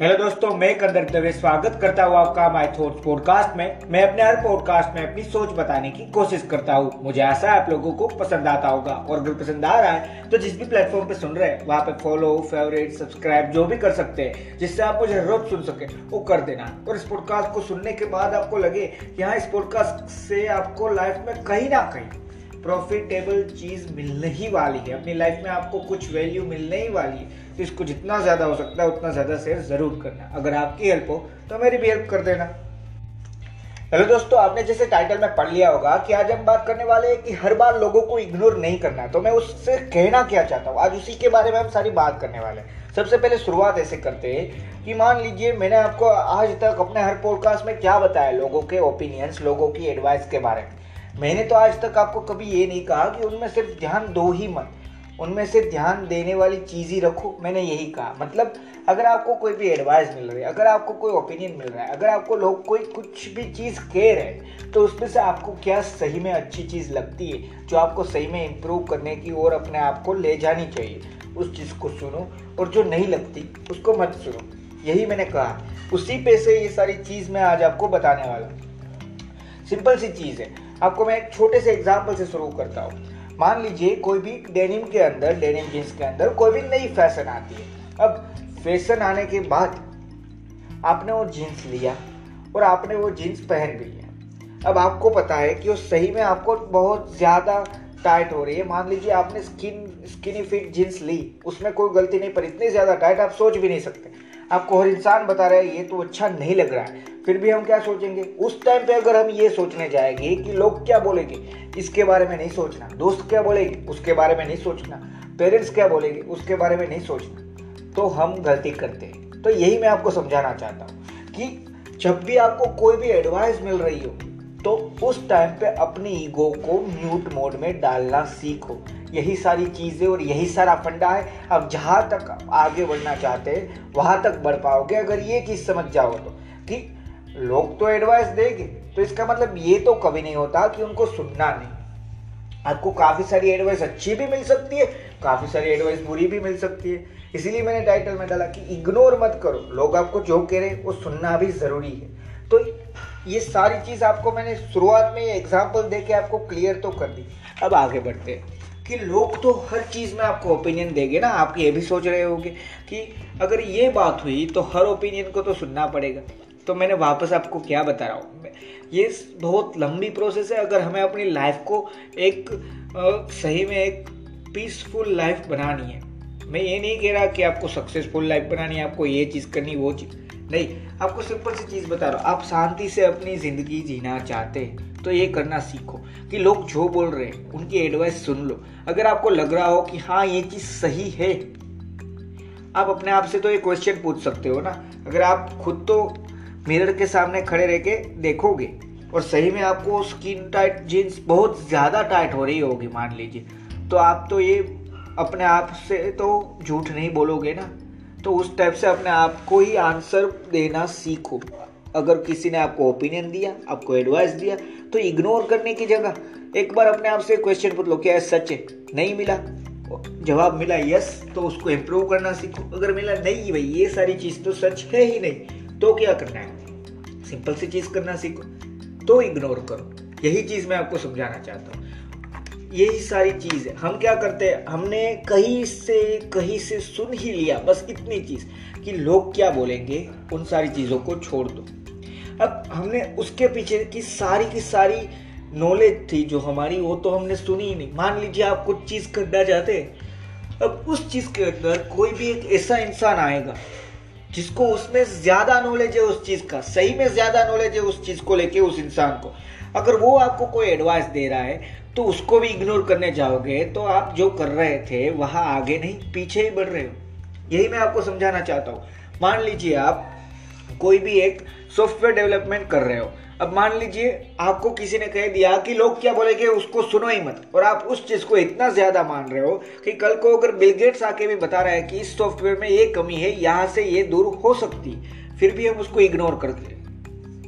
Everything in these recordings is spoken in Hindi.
हेलो दोस्तों, मैं कंदर दवे स्वागत करता हूँ आपका माय थॉट्स पॉडकास्ट में। मैं अपने हर पॉडकास्ट में अपनी सोच बताने की कोशिश करता हूँ। मुझे आशा है आप लोगों को पसंद आता होगा। और अगर पसंद आ रहा है तो जिस भी प्लेटफॉर्म पे सुन रहे हैं, वहाँ पे फॉलो फेवरेट सब्सक्राइब जो भी कर सकते हैं, जिससे आप मुझे रोज सुन सके, वो कर देना। और इस पॉडकास्ट को सुनने के बाद आपको लगे कि हाँ इस पॉडकास्ट से आपको लाइफ में कहीं ना कहीं प्रॉफिटेबल चीज़ मिलने ही वाली है। अपनी लाइफ में आपको कुछ वैल्यू मिलने ही वाली है। इसको जितना ज़्यादा हो सकता है, उतना ज़्यादा शेयर ज़रूर करना। अगर आपकी हेल्प हो तो मेरी भी हेल्प कर देना। हेलो दोस्तों, आपने जैसे टाइटल में पढ़ लिया होगा कि आज हम बात करने वाले हैं कि हर बार लोगों को इग्नोर नहीं करना तो मैं उससे कहना क्या चाहता हूँ? आज उसी के बारे में हम सारी बात करने वाले हैं। सबसे पहले शुरुआत ऐसे करते हैं कि मान लीजिए, मैंने आपको आज तक अपने हर पॉडकास्ट में क्या बताया? लोगों के ओपिनियंस लोगों की एडवाइस के बारे में। मैंने तो आज तक आपको कभी ये नहीं कहा कि उनमें सिर्फ़ ध्यान दो ही मत। उनमें से ध्यान देने वाली चीज़ ही रखो, मैंने यही कहा। मतलब अगर आपको कोई भी एडवाइस मिल रही है, अगर आपको कोई ओपिनियन मिल रहा है, अगर आपको लोग कोई कुछ भी चीज़ कह रहे हैं तो उसमें से आपको क्या सही में अच्छी चीज़ लगती है, जो आपको सही में इम्प्रूव करने की और अपने आप को ले जानी चाहिए, उस चीज़ को सुनो, और जो नहीं लगती, उसको मत सुनो। यही मैंने कहा। उसी पे से ये सारी चीज़ मैं आज आपको बताने वाला हूँ। सिंपल सी चीज़ है। आपको मैं एक छोटे से एग्ज़ाम्पल से शुरू करता हूँ। मान लीजिए कोई भी डेनिम के अंदर, डेनिम जींस के अंदर कोई भी नई फ़ैशन आती है। अब फ़ैशन आने के बाद आपने वो जीन्स लिया और आपने वो जीन्स पहन भी लिया। अब आपको पता है कि वो सही में आपको बहुत ज़्यादा टाइट हो रही है। मान लीजिए आपने स्किन स्किनी फिट जीन्स ली, उसमें कोई गलती नहीं पर इतनी ज़्यादा टाइट आप सोच भी नहीं सकते। आपको हर इंसान बता रहा है, ये तो अच्छा नहीं लग रहा है। फिर भी हम क्या सोचेंगे? उस टाइम पे अगर हम ये सोचने जाएँगे कि लोग क्या बोलेंगे, इसके बारे में नहीं सोचना। दोस्त क्या बोलेंगे, उसके बारे में नहीं सोचना। पेरेंट्स क्या बोलेंगे, उसके बारे में नहीं सोचना। तो हम गलती करते हैं। तो यही मैं आपको समझाना चाहता हूँ कि जब भी आपको कोई भी एडवाइस मिल रही हो तो उस टाइम पे अपनी ईगो को म्यूट मोड में डालना सीखो। यही सारी चीज़ें और यही सारा फंडा है। अब जहाँ तक आगे बढ़ना चाहते हैं, वहाँ तक बढ़ पाओगे। अगर ये चीज़ समझ जाओ तो कि लोग तो एडवाइस देंगे। तो इसका मतलब ये तो कभी नहीं होता कि उनको सुनना नहीं। आपको काफ़ी सारी एडवाइस अच्छी भी मिल सकती है, काफ़ी सारी एडवाइस बुरी भी मिल सकती है। इसीलिए मैंने टाइटल में डाला कि इग्नोर मत करो। लोग आपको जो कह रहे हैं, वो सुनना भी ज़रूरी है। तो ये सारी चीज़ आपको मैंने शुरुआत में एग्ज़ाम्पल दे के आपको क्लियर तो कर दी। अब आगे बढ़ते हैं कि लोग तो हर चीज़ में आपको ओपिनियन देंगे ना। आप ये भी सोच रहे होंगे कि अगर ये बात हुई तो हर ओपिनियन को तो सुनना पड़ेगा। तो मैंने वापस आपको क्या बता रहा हूँ? ये बहुत लंबी प्रोसेस है, अगर हमें अपनी लाइफ को एक सही में एक पीसफुल लाइफ बनानी है। मैं ये नहीं कह रहा कि आपको सक्सेसफुल लाइफ बनानी है, आपको ये चीज़ करनी वो चीज़ नहीं, आपको सिंपल सी चीज़ बता रहा हूँ। आप शांति से अपनी ज़िंदगी जीना चाहते हैं तो ये करना सीखो कि लोग जो बोल रहे हैं, उनकी एडवाइस सुन लो। अगर आपको लग रहा हो कि हाँ ये चीज़ सही है, आप अपने आप से तो ये क्वेश्चन पूछ सकते हो ना। अगर आप खुद तो मिरर के सामने खड़े रह के देखोगे और सही में आपको स्किन टाइट जीन्स बहुत ज़्यादा टाइट हो रही होगी, मान लीजिए। तो आप तो ये अपने आप से तो झूठ नहीं बोलोगे ना? तो उस टाइप से अपने आप को ही आंसर देना सीखो। अगर किसी ने आपको ओपिनियन दिया, आपको एडवाइस दिया तो इग्नोर करने की जगह एक बार अपने आप से क्वेश्चन पूछ लो क्या सच है? नहीं मिला। जवाब मिला यस तो उसको इम्प्रूव करना सीखो। अगर मिला, नहीं भाई, ये सारी चीज़ तो सच है ही नहीं। तो क्या करना है? सिंपल सी चीज़ करना सीखो तो इग्नोर करो। यही चीज़ मैं आपको समझाना चाहता हूँ। यही सारी चीज़ है। हम क्या करते हैं? हमने कहीं से कहीं से सुन ही लिया, बस इतनी चीज़ कि लोग क्या बोलेंगे? उन सारी चीज़ों को छोड़ दो। अब हमने उसके पीछे की सारी की सारी नॉलेज थी जो हमारी, वो तो हमने सुनी ही नहीं। मान लीजिए आप कुछ चीज़ करना चाहते अब उस चीज़ के अंदर कोई भी एक ऐसा इंसान आएगा जिसको उसमें ज़्यादा नॉलेज है उस चीज़ का, सही में ज़्यादा नॉलेज है उस चीज़ को लेके, उस इंसान को। अगर वो आपको कोई एडवाइस दे रहा है तो उसको भी इग्नोर करने जाओगे तो आप जो कर रहे थे, वहाँ आगे नहीं, पीछे ही बढ़ रहे हो। यही मैं आपको समझाना चाहता हूँ। मान लीजिए आप कोई भी एक सॉफ्टवेयर डेवलपमेंट कर रहे हो। अब मान लीजिए, आपको किसी ने कह दिया कि लोग क्या बोलेंगे उसको सुनो ही मत, और आप उस चीज़ को इतना ज़्यादा मान रहे हो कि कल को अगर बिलगेट्स आके भी बता रहा है कि इस सॉफ्टवेयर में ये कमी है, यहाँ से ये दूर हो सकती, फिर भी हम उसको इग्नोर करते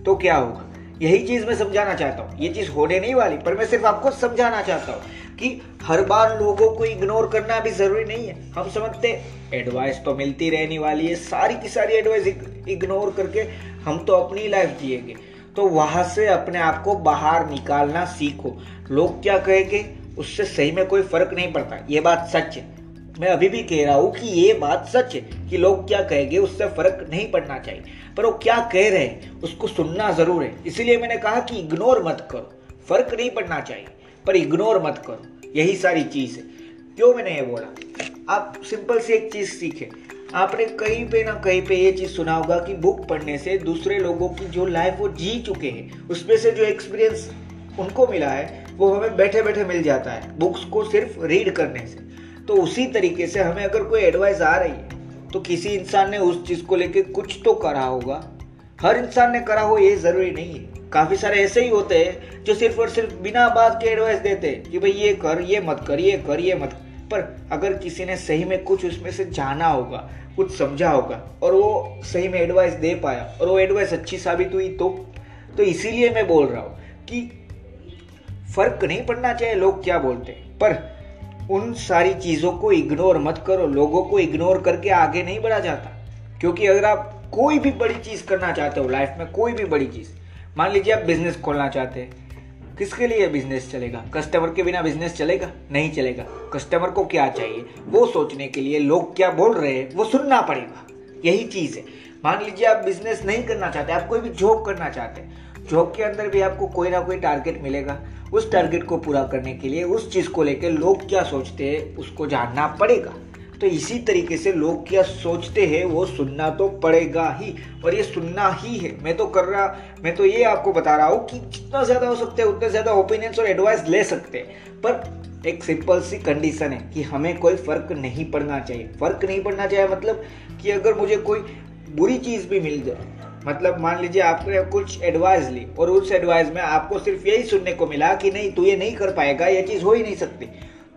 तो क्या होगा? यही चीज़ मैं समझाना चाहता हूँ। ये चीज़ होने नहीं वाली, पर मैं सिर्फ़ आपको समझाना चाहता हूँ कि हर बार लोगों को इग्नोर करना भी ज़रूरी नहीं है। हम समझते एडवाइस तो मिलती रहने वाली है, सारी की सारी एडवाइस इग्नोर करके हम तो अपनी लाइफ जिएँगे। तो वहाँ से अपने आप को बाहर निकालना सीखो। लोग क्या कहेंगे? उससे सही में कोई फ़र्क नहीं पड़ता। ये बात सच है। मैं अभी भी कह रहा हूँ कि ये बात सच है कि लोग क्या कहेंगे, उससे फ़र्क नहीं पड़ना चाहिए। पर वो क्या कह रहे हैं, उसको सुनना ज़रूर है। इसीलिए मैंने कहा कि इग्नोर मत करो। फ़र्क नहीं पड़ना चाहिए, पर इग्नोर मत करो। यही सारी चीज़ है। क्यों मैंने ये बोला? आप सिंपल सी एक चीज़ सीखे। आपने कहीं पे ना कहीं पे ये चीज़ सुना होगा कि बुक पढ़ने से दूसरे लोगों की जो लाइफ वो जी चुके हैं, उसमें से जो एक्सपीरियंस उनको मिला है, वो हमें बैठे बैठे मिल जाता है बुक्स को सिर्फ़ रीड करने से। तो उसी तरीके से हमें अगर कोई एडवाइस आ रही है तो किसी इंसान ने उस चीज़ को लेके कुछ तो करा होगा। हर इंसान ने करा हो, ये ज़रूरी नहीं है। काफ़ी सारे ऐसे ही होते हैं, जो सिर्फ़ और सिर्फ़ बिना बात के एडवाइस देते हैं कि भाई ये कर, ये मत कर, ये कर, ये मत पर अगर किसी ने सही में कुछ उसमें से जाना होगा, कुछ समझा होगा, और वो सही में एडवाइस दे पाया, और वो एडवाइस अच्छी साबित हुई तो तो इसीलिए मैं बोल रहा हूँ कि फ़र्क नहीं पड़ना चाहिए, लोग क्या बोलते पर उन सारी चीज़ों को इग्नोर मत करो, लोगों को इग्नोर करके आगे नहीं बढ़ा जाता। क्योंकि अगर आप कोई भी बड़ी चीज़ करना चाहते हो लाइफ में कोई भी बड़ी चीज़, मान लीजिए आप बिज़नेस खोलना चाहते हैं किसके लिए बिज़नेस चलेगा? कस्टमर के बिना बिज़नेस चलेगा? नहीं चलेगा। कस्टमर को क्या चाहिए? वो सोचने के लिए लोग क्या बोल रहे हैं, वो सुनना पड़ेगा। यही चीज़ है। मान लीजिए आप बिज़नेस नहीं करना चाहते, आप कोई भी जॉब करना चाहते हैं जॉब के अंदर भी आपको कोई ना कोई टारगेट मिलेगा। उस टारगेट को पूरा करने के लिए, उस चीज़ को लेकर लोग क्या सोचते हैं, उसको जानना पड़ेगा। तो इसी तरीके से लोग क्या सोचते हैं, वो सुनना तो पड़ेगा ही, और ये सुनना ही है। मैं तो कर रहा, मैं तो ये आपको बता रहा हूँ कि जितना ज़्यादा हो सकते हैं, उतने ज़्यादा ओपिनियंस और एडवाइस ले सकते हैं। पर एक सिंपल सी कंडीशन है कि हमें कोई फ़र्क नहीं पड़ना चाहिए। फ़र्क नहीं पड़ना चाहिए मतलब कि अगर मुझे कोई बुरी चीज़ भी मिल जाए मतलब मान लीजिए आपने कुछ एडवाइस ली, और उस एडवाइस में आपको सिर्फ़ यही सुनने को मिला कि नहीं, तू ये नहीं कर पाएगा, ये चीज़ हो ही नहीं सकती।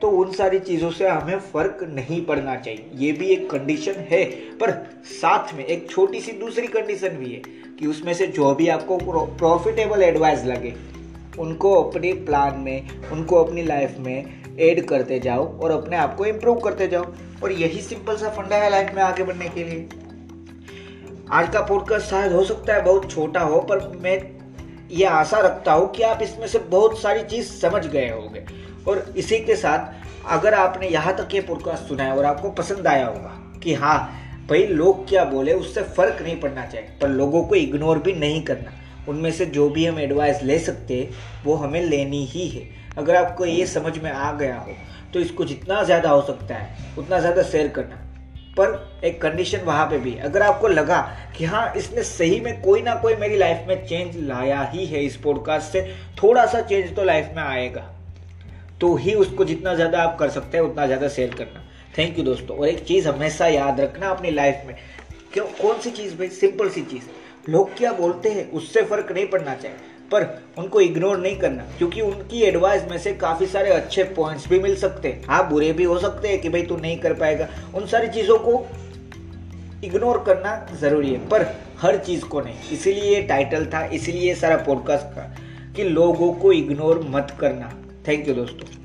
तो उन सारी चीज़ों से हमें फ़र्क नहीं पड़ना चाहिए। ये भी एक कंडीशन है, पर साथ में एक छोटी सी दूसरी कंडीशन भी है कि उसमें से जो भी आपको प्रॉफिटेबल एडवाइस लगे, उनको अपने प्लान में, उनको अपनी लाइफ में ऐड करते जाओ और अपने आप को इम्प्रूव करते जाओ। और यही सिंपल सा फंडा है लाइफ में आगे बढ़ने के लिए। आज का पॉडकास्ट शायद हो सकता है बहुत छोटा हो, पर मैं ये आशा रखता हूँ कि आप इसमें से बहुत सारी चीज़ समझ गए होंगे। और इसी के साथ अगर आपने यहाँ तक ये पॉडकास्ट सुना है और आपको पसंद आया होगा कि हाँ भाई लोग क्या बोले, उससे फ़र्क नहीं पड़ना चाहिए। पर लोगों को इग्नोर भी नहीं करना। उनमें से जो भी हम एडवाइस ले सकते, वो हमें लेनी ही है। अगर आपको ये समझ में आ गया हो तो इसको जितना ज़्यादा हो सकता है, उतना ज़्यादा शेयर करना। पर एक कंडीशन वहाँ पे भी अगर आपको लगा कि हाँ इसने सही में कोई ना कोई मेरी लाइफ में चेंज लाया ही है इस पॉडकास्ट से, थोड़ा सा चेंज तो लाइफ में आएगा। तो ही उसको जितना ज़्यादा आप कर सकते हैं, उतना ज़्यादा शेयर करना। थैंक यू दोस्तों। और एक चीज़ हमेशा याद रखना अपनी लाइफ में। क्यों? कौन सी चीज़ भाई? सिंपल सी चीज़। लोग क्या बोलते हैं, उससे फ़र्क नहीं पड़ना चाहिए। पर उनको इग्नोर नहीं करना। क्योंकि उनकी एडवाइस में से काफ़ी सारे अच्छे पॉइंट्स भी मिल सकते हैं। हाँ बुरे भी हो सकते हैं कि भाई तू नहीं कर पाएगा। उन सारी चीज़ों को इग्नोर करना ज़रूरी है। पर हर चीज़ को नहीं। इसीलिए टाइटल था, इसीलिए सारा पॉडकास्ट का कि लोगों को इग्नोर मत करना। थैंक यू दोस्तों।